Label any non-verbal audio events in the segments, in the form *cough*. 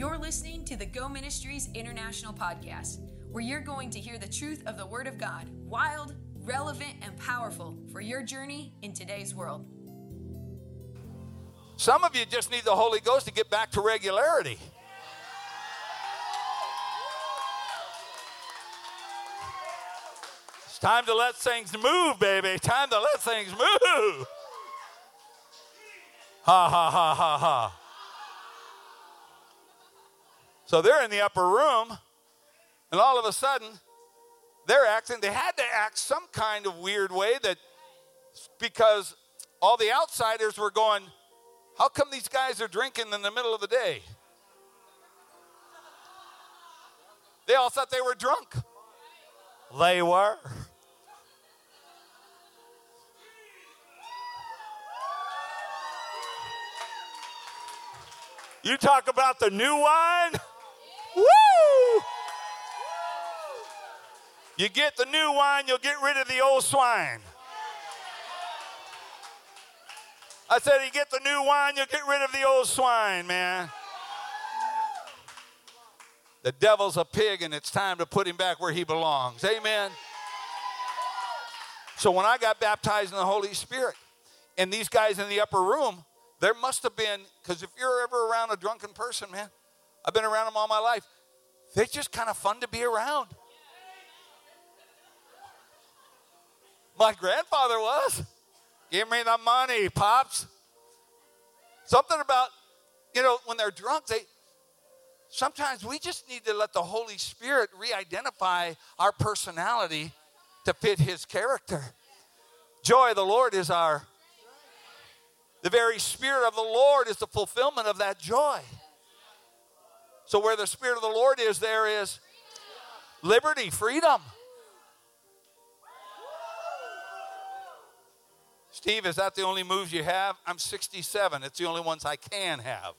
You're listening to the Go Ministries International Podcast, where you're going to hear the truth of the Word of God, wild, relevant, and powerful for your journey in today's world. Some of you just need the Holy Ghost to get back to regularity. It's time to let things move, baby. Time to let things move. Ha ha ha ha ha. So they're in the upper room, and all of a sudden, they're acting, they had to act some kind of weird way that because all the outsiders were going, How come these guys are drinking in the middle of the day? They all thought they were drunk. They were. You talk about the new wine? Woo! You get the new wine, you'll get rid of the old swine. I said, you get the new wine, you'll get rid of the old swine, man. The devil's a pig, and it's time to put him back where he belongs. Amen. So when I got baptized in the Holy Spirit, and these guys in the upper room, there must have been, because if you're ever around a drunken person, man, I've been around them all my life, they're just kind of fun to be around. My grandfather was. Give me the money, pops. Something about, you know, when they're drunk, they sometimes we just need to let the Holy Spirit re-identify our personality to fit his character. Joy of the Lord is our the very Spirit of the Lord is the fulfillment of that joy. So, where the Spirit of the Lord is, there is liberty, freedom. Steve, is that the only moves you have? I'm 67. It's the only ones I can have.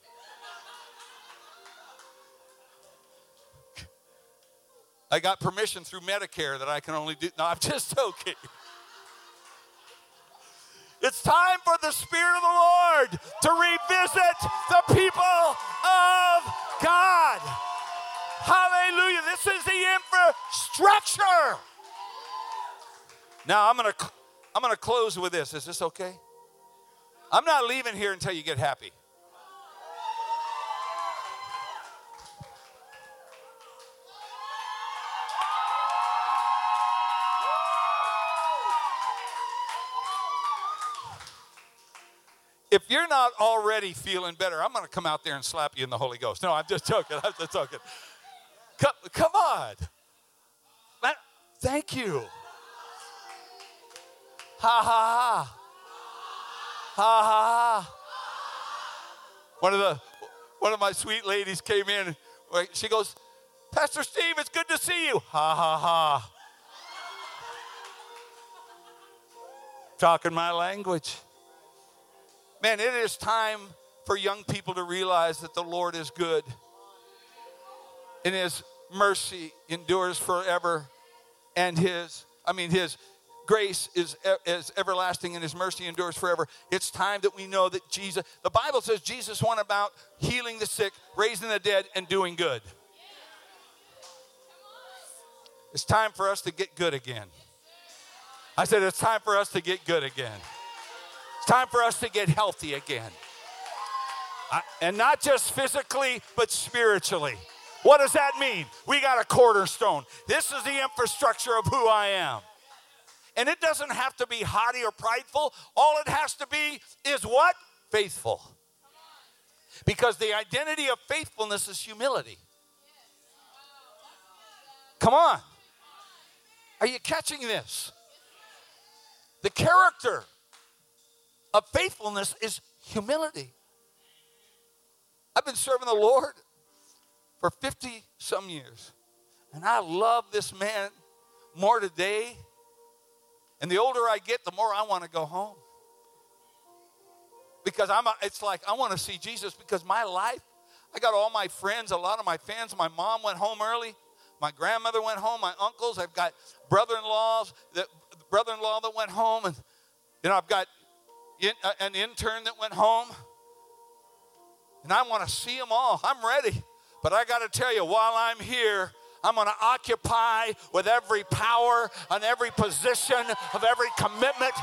I got permission through Medicare that I can only do. No, I'm just joking. It's time for the Spirit of the Lord to revisit the people of God. Hallelujah. This is the infrastructure. Now I'm to I'm to close with this. Is this okay? I'm not leaving here until you get happy. If you're not already feeling better, I'm going to come out there and slap you in the Holy Ghost. No, I'm just joking. I'm just joking. Come, come on. Man, thank you. Ha ha ha. Ha ha ha. One of the one of my sweet ladies came in. She goes, Pastor Steve, it's good to see you. Ha ha ha. Talking my language. Man, it is time for young people to realize that the Lord is good and his mercy endures forever and his I mean his grace is, is everlasting and his mercy endures forever. It's time that we know that Jesus, the Bible says Jesus went about healing the sick, raising the dead, and doing good. It's time for us to get good again. I said, it's time for us to get good again. It's time for us to get healthy again. I, and not just physically, but spiritually. What does that mean? We got a cornerstone. This is the infrastructure of who I am. And it doesn't have to be haughty or prideful. All it has to be is what? Faithful. Because the identity of faithfulness is humility. Come on. Are you catching this? The character of faithfulness is humility. I've been serving the Lord for 50 some years, and I love this man more today. And the older I get, the more I want to go home. Because I'm a, it's like I want to see Jesus because my life, I got all my friends, a lot of my fans. My mom went home early. My grandmother went home. My uncles. I've got brother-in-laws, that brother-in-law that went home, and you know I've got in, uh, an intern that went home. And I want to see them all. I'm ready. But I got to tell you, while I'm here, I'm going to occupy with every power and every position of every commitment.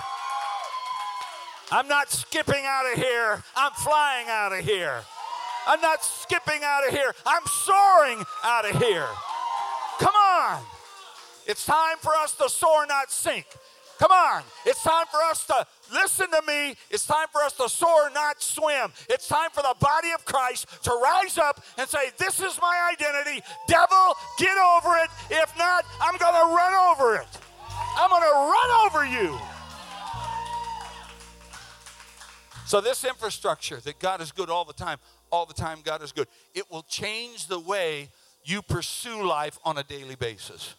I'm not skipping out of here. I'm flying out of here. I'm not skipping out of here. I'm soaring out of here. Come on. It's time for us to soar, not sink. Come on. It's time for us to listen to me. It's time for us to soar, not swim. It's time for the body of Christ to rise up and say, This is my identity. Devil, get over it. If not, I'm going to run over it. I'm going to run over you. So, this infrastructure that God is good all the time, all the time God is good, it will change the way you pursue life on a daily basis.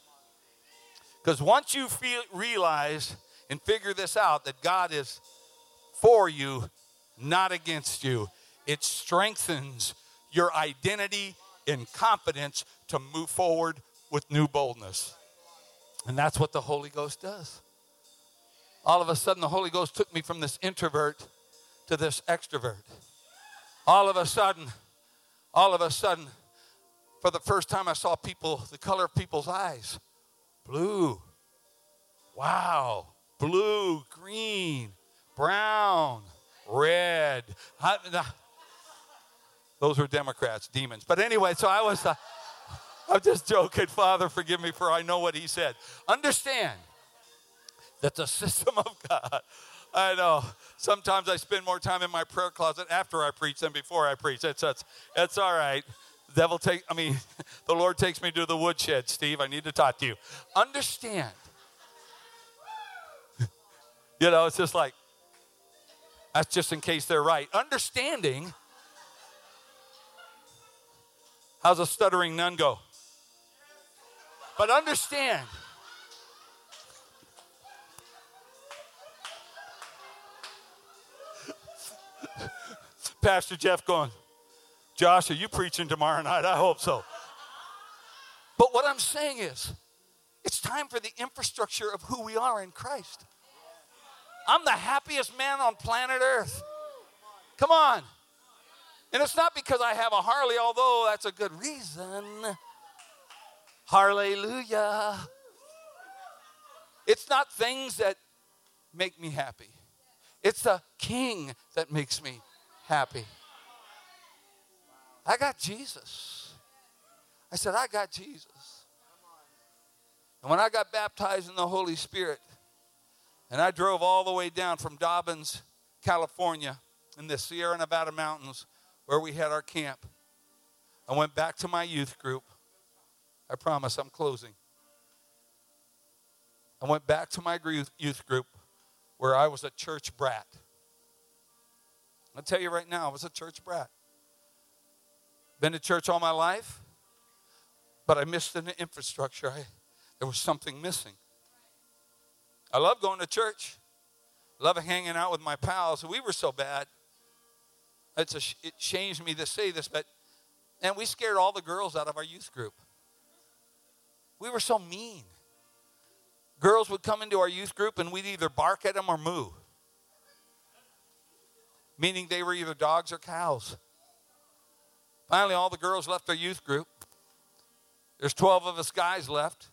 Because once you feel, realize and figure this out that God is for you, not against you, it strengthens your identity and confidence to move forward with new boldness. And that's what the Holy Ghost does. All of a sudden, the Holy Ghost took me from this introvert to this extrovert. All of a sudden, all of a sudden, for the first time, I saw people, the color of people's eyes blue. Wow. Blue, green, brown, red. I, those were Democrats, demons. But anyway, so I was, uh, I'm just joking. Father, forgive me for I know what he said. Understand that the *laughs* system of God, I know. Sometimes I spend more time in my prayer closet after I preach than before I preach. It's, it's, it's all right. Devil take, I mean, *laughs* the Lord takes me to the woodshed, Steve. I need to talk to you. Understand. You know, it's just like, that's just in case they're right. Understanding. How's a stuttering nun go? But understand. *laughs* Pastor Jeff going, Josh, are you preaching tomorrow night? I hope so. But what I'm saying is, it's time for the infrastructure of who we are in Christ. I'm the happiest man on planet Earth. Come on. And it's not because I have a Harley, although that's a good reason. Hallelujah. It's not things that make me happy, it's the King that makes me happy. I got Jesus. I said, I got Jesus. And when I got baptized in the Holy Spirit, and I drove all the way down from Dobbins, California, in the Sierra Nevada mountains where we had our camp, I went back to my youth group. I promise I'm closing. I went back to my youth group where I was a church brat. I'll tell you right now, I was a church brat. Been to church all my life, but I missed the infrastructure. I, there was something missing. I love going to church. Love hanging out with my pals. We were so bad. It's a, it changed me to say this, but and we scared all the girls out of our youth group. We were so mean. Girls would come into our youth group and we'd either bark at them or moo, meaning they were either dogs or cows. Finally, all the girls left our youth group. There's 12 of us guys left.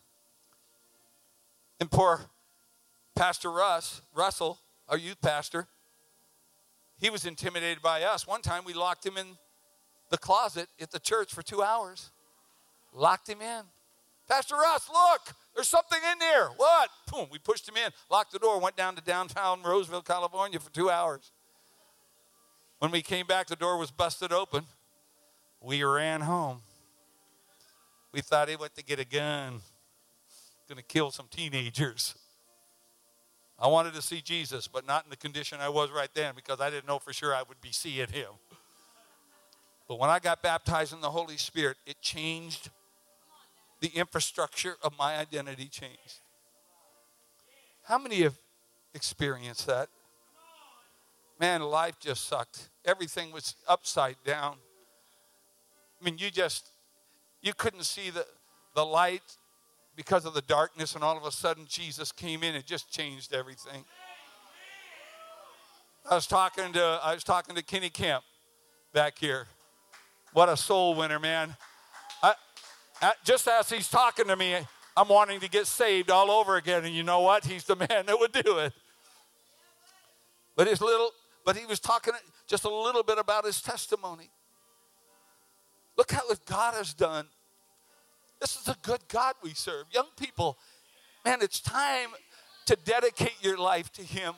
And poor Pastor Russ, Russell, our youth pastor, he was intimidated by us. One time we locked him in the closet at the church for two hours. Locked him in. Pastor Russ, look, there's something in there. What? Boom, we pushed him in, locked the door, went down to downtown Roseville, California for two hours. When we came back, the door was busted open. We ran home. We thought he went to get a gun, going to kill some teenagers. I wanted to see Jesus, but not in the condition I was right then because I didn't know for sure I would be seeing him. But when I got baptized in the Holy Spirit, it changed the infrastructure of my identity changed. How many have experienced that? Man, life just sucked. Everything was upside down. I mean, you just, you couldn't see the, the light because of the darkness, and all of a sudden Jesus came in and just changed everything. I was talking to I was talking to Kenny Kemp back here. What a soul winner, man. just as he's talking to me, I'm wanting to get saved all over again. And you know what? He's the man that would do it. But his little, but he was talking just a little bit about his testimony. Look how what God has done. This is a good God we serve. Young people, man, it's time to dedicate your life to Him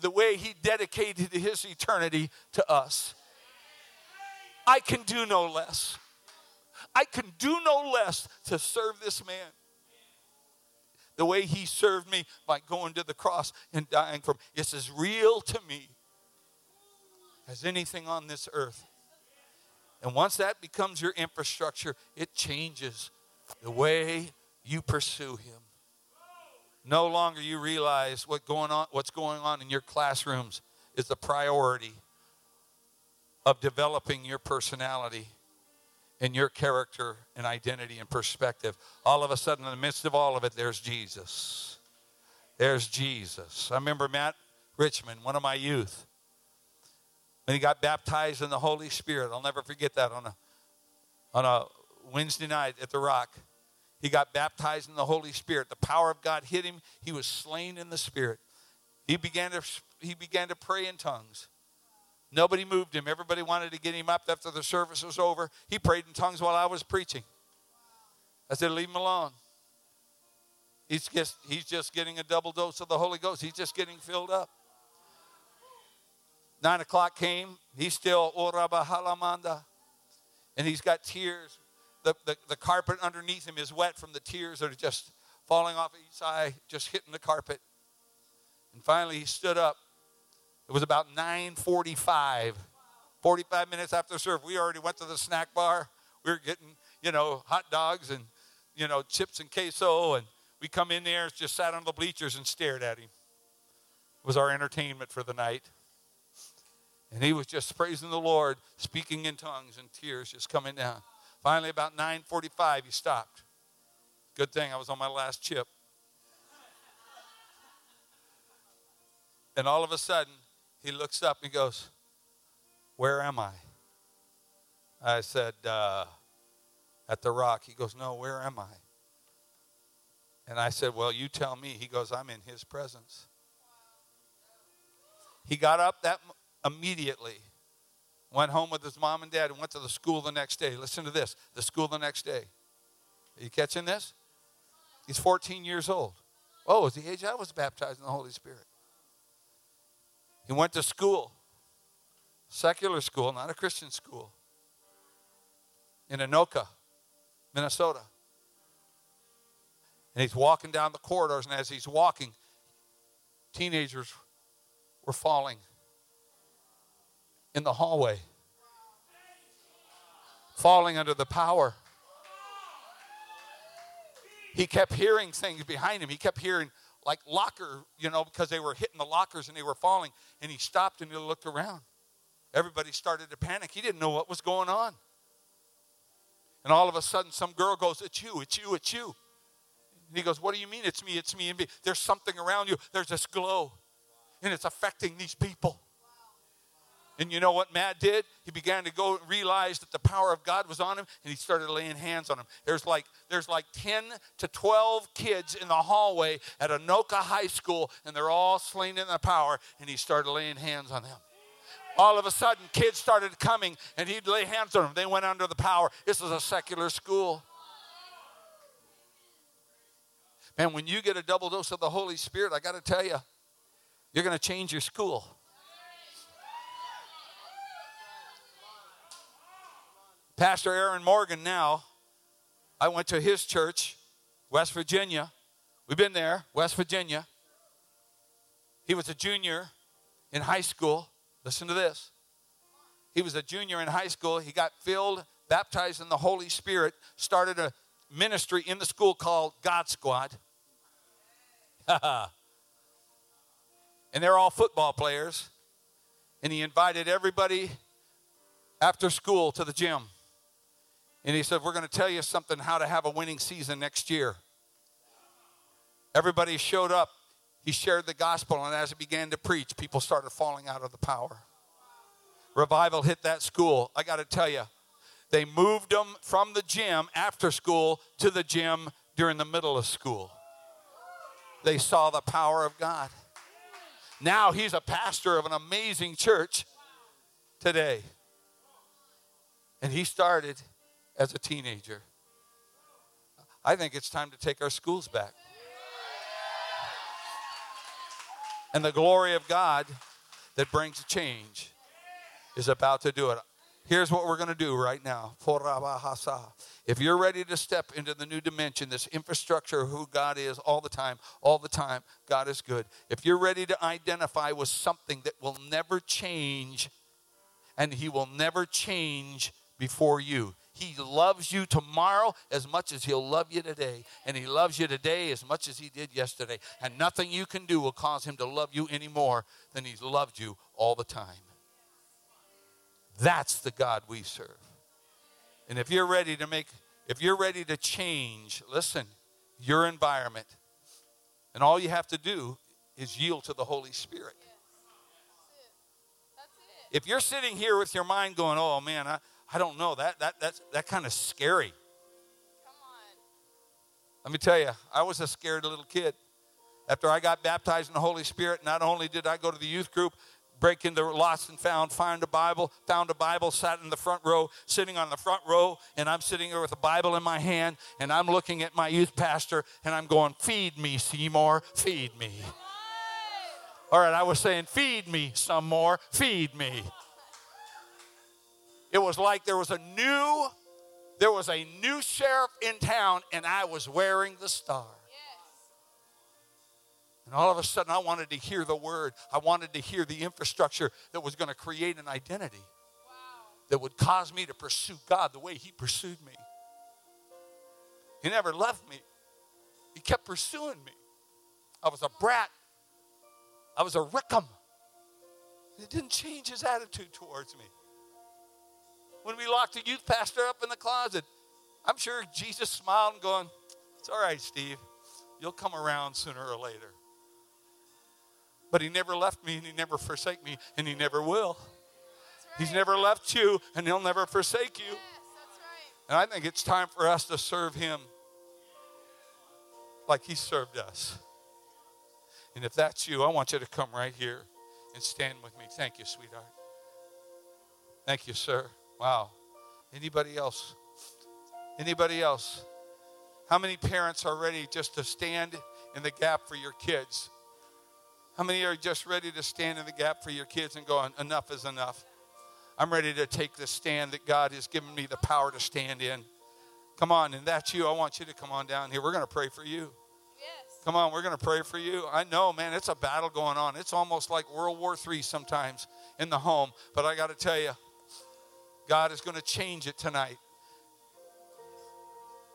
the way He dedicated His eternity to us. I can do no less. I can do no less to serve this man the way he served me by going to the cross and dying for me. It's as real to me as anything on this earth. And once that becomes your infrastructure, it changes the way you pursue him. No longer you realize what going on, what's going on in your classrooms is the priority of developing your personality and your character and identity and perspective. All of a sudden, in the midst of all of it, there's Jesus. There's Jesus. I remember Matt Richmond, one of my youth, when he got baptized in the Holy Spirit. I'll never forget that on a, on a Wednesday night at the Rock. He got baptized in the Holy Spirit. The power of God hit him. He was slain in the Spirit. He began to, he began to pray in tongues. Nobody moved him. Everybody wanted to get him up after the service was over. He prayed in tongues while I was preaching. I said, Leave him alone. He's just, he's just getting a double dose of the Holy Ghost. He's just getting filled up. Nine o'clock came. He's still oh, halamanda. And he's got tears. The, the, the carpet underneath him is wet from the tears that are just falling off each eye, just hitting the carpet. And finally he stood up it was about 9:45. 45 minutes after service, we already went to the snack bar. We were getting, you know, hot dogs and, you know, chips and queso. And we come in there, just sat on the bleachers and stared at him. It was our entertainment for the night. And he was just praising the Lord, speaking in tongues and tears just coming down. Finally, about 9:45, he stopped. Good thing I was on my last chip. And all of a sudden, he looks up and he goes, Where am I? I said, uh, At the rock. He goes, No, where am I? And I said, Well, you tell me. He goes, I'm in his presence. He got up that immediately, went home with his mom and dad, and went to the school the next day. Listen to this the school the next day. Are you catching this? He's 14 years old. Oh, was the age I was baptized in the Holy Spirit. He went to school, secular school, not a Christian school, in Anoka, Minnesota. And he's walking down the corridors, and as he's walking, teenagers were falling in the hallway, falling under the power. He kept hearing things behind him. He kept hearing like locker, you know, because they were hitting the lockers and they were falling. And he stopped and he looked around. Everybody started to panic. He didn't know what was going on. And all of a sudden, some girl goes, It's you, it's you, it's you. And he goes, What do you mean it's me, it's me and me? There's something around you. There's this glow. And it's affecting these people. And you know what Matt did? He began to go realize that the power of God was on him and he started laying hands on them. There's like there's like 10 to 12 kids in the hallway at Anoka High School and they're all slain in the power and he started laying hands on them. All of a sudden kids started coming and he'd lay hands on them. They went under the power. This is a secular school. Man, when you get a double dose of the Holy Spirit, I got to tell you, you're going to change your school. Pastor Aaron Morgan now, I went to his church, West Virginia. We've been there, West Virginia. He was a junior in high school. Listen to this. He was a junior in high school. He got filled, baptized in the Holy Spirit, started a ministry in the school called God Squad. *laughs* and they're all football players. And he invited everybody after school to the gym. And he said, We're going to tell you something how to have a winning season next year. Everybody showed up. He shared the gospel, and as he began to preach, people started falling out of the power. Revival hit that school. I got to tell you, They moved them from the gym after school to the gym during the middle of school. They saw the power of God. Now he's a pastor of an amazing church today. And he started as a teenager. I think it's time to take our schools back. And the glory of God that brings change is about to do it. Here's what we're going to do right now. If you're ready to step into the new dimension, this infrastructure of who God is all the time, all the time, God is good. If you're ready to identify with something that will never change, and He will never change before you, he loves you tomorrow as much as He'll love you today. And He loves you today as much as He did yesterday. And nothing you can do will cause Him to love you any more than He's loved you all the time. That's the God we serve. And if you're ready to make, if you're ready to change, listen, your environment, and all you have to do is yield to the Holy Spirit. If you're sitting here with your mind going, oh man, I, I don't know. That that that's that kind of scary. Come on. Let me tell you, I was a scared little kid. After I got baptized in the Holy Spirit, not only did I go to the youth group, break into lost and found, find a Bible, found a Bible, sat in the front row, sitting on the front row, and I'm sitting there with a Bible in my hand, and I'm looking at my youth pastor, and I'm going, Feed me, Seymour, feed me. All right, I was saying, Feed me some more, feed me. It was like there was a new, there was a new sheriff in town, and I was wearing the star. And all of a sudden, I wanted to hear the word. I wanted to hear the infrastructure that was going to create an identity wow. that would cause me to pursue God the way He pursued me. He never left me, He kept pursuing me. I was a brat, I was a rickum. It didn't change His attitude towards me when we locked the youth pastor up in the closet. I'm sure Jesus smiled and going, It's all right, Steve. You'll come around sooner or later. But he never left me and he never forsake me and he never will. Right. He's never left you and he'll never forsake you. Yes, right. And I think it's time for us to serve him like he served us. And if that's you, I want you to come right here and stand with me. Thank you, sweetheart. Thank you, sir. Wow. Anybody else? Anybody else? How many parents are ready just to stand in the gap for your kids? How many are just ready to stand in the gap for your kids and go, enough is enough? I'm ready to take the stand that God has given me the power to stand in. Come on, and that's you. I want you to come on down here. We're going to pray for you. Yes. Come on, we're going to pray for you. I know, man, it's a battle going on. It's almost like World War III sometimes in the home. But I got to tell you, God is going to change it tonight.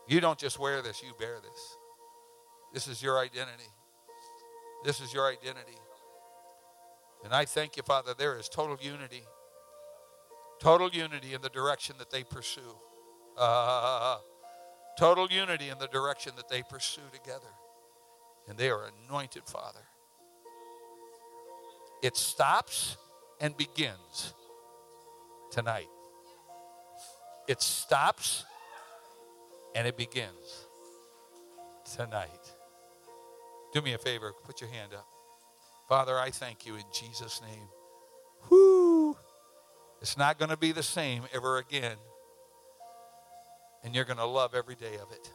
You don't just wear this, you bear this. This is your identity. This is your identity. And I thank you, Father, there is total unity. Total unity in the direction that they pursue. Uh, *laughs* total unity in the direction that they pursue together. And they are anointed, Father. It stops and begins tonight. It stops and it begins tonight. Do me a favor, put your hand up. Father, I thank you in Jesus' name. Whoo! It's not going to be the same ever again. And you're going to love every day of it.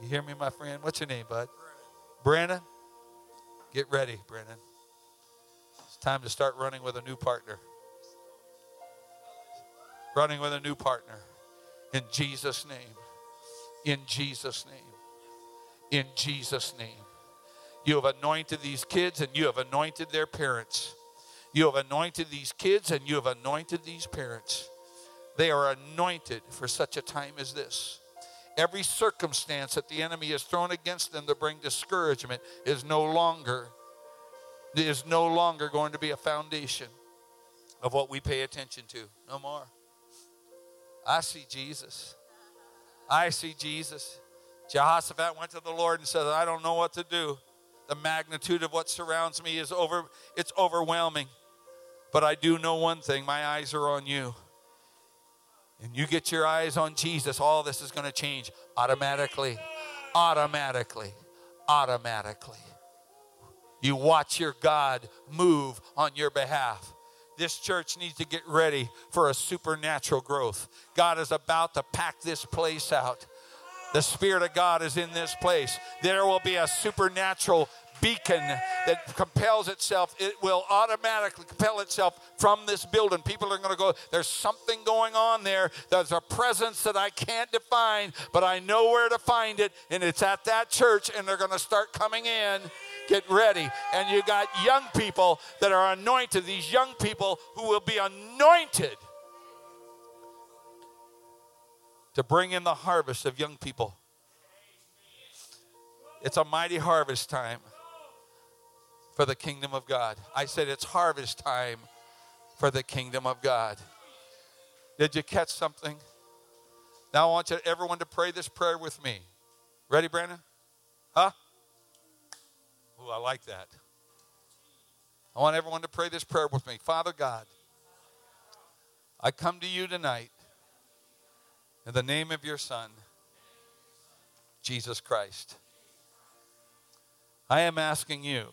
You hear me, my friend? What's your name, bud? Brandon. Get ready, Brandon. It's time to start running with a new partner running with a new partner. In Jesus' name. In Jesus' name. In Jesus' name. You have anointed these kids and you have anointed their parents. You have anointed these kids and you have anointed these parents. They are anointed for such a time as this. Every circumstance that the enemy has thrown against them to bring discouragement is no longer is no longer going to be a foundation of what we pay attention to. No more. I see Jesus. I see Jesus. Jehoshaphat went to the Lord and said, I don't know what to do. The magnitude of what surrounds me is over, it's overwhelming. But I do know one thing my eyes are on you. and you get your eyes on Jesus, all this is going to change automatically, automatically, automatically. You watch your God move on your behalf. This church needs to get ready for a supernatural growth. God is about to pack this place out. The Spirit of God is in this place. There will be a supernatural beacon that compels itself, it will automatically compel itself from this building. People are going to go, there's something going on there. There's a presence that I can't define, but I know where to find it, and it's at that church, and they're going to start coming in. Get ready. And you got young people that are anointed, these young people who will be anointed to bring in the harvest of young people. It's a mighty harvest time for the kingdom of God. I said it's harvest time for the kingdom of God. Did you catch something? Now I want you, everyone to pray this prayer with me. Ready, Brandon? Huh? Oh, I like that. I want everyone to pray this prayer with me. Father God, I come to you tonight in the name of your Son, Jesus Christ. I am asking you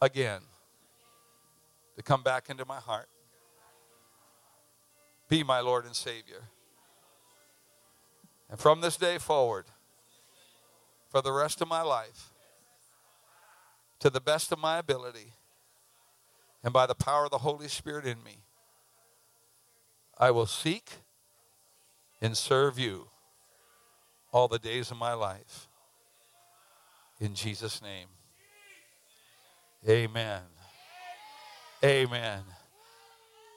again to come back into my heart. Be my Lord and Savior. And from this day forward, for the rest of my life, to the best of my ability, and by the power of the Holy Spirit in me, I will seek and serve you all the days of my life. In Jesus' name. Amen. Amen.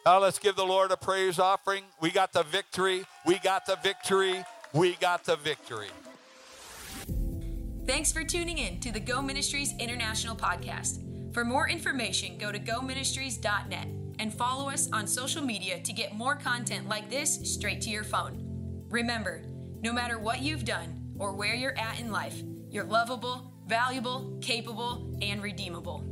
Now let's give the Lord a praise offering. We got the victory. We got the victory. We got the victory. Thanks for tuning in to the Go Ministries International podcast. For more information, go to goministries.net and follow us on social media to get more content like this straight to your phone. Remember, no matter what you've done or where you're at in life, you're lovable, valuable, capable, and redeemable.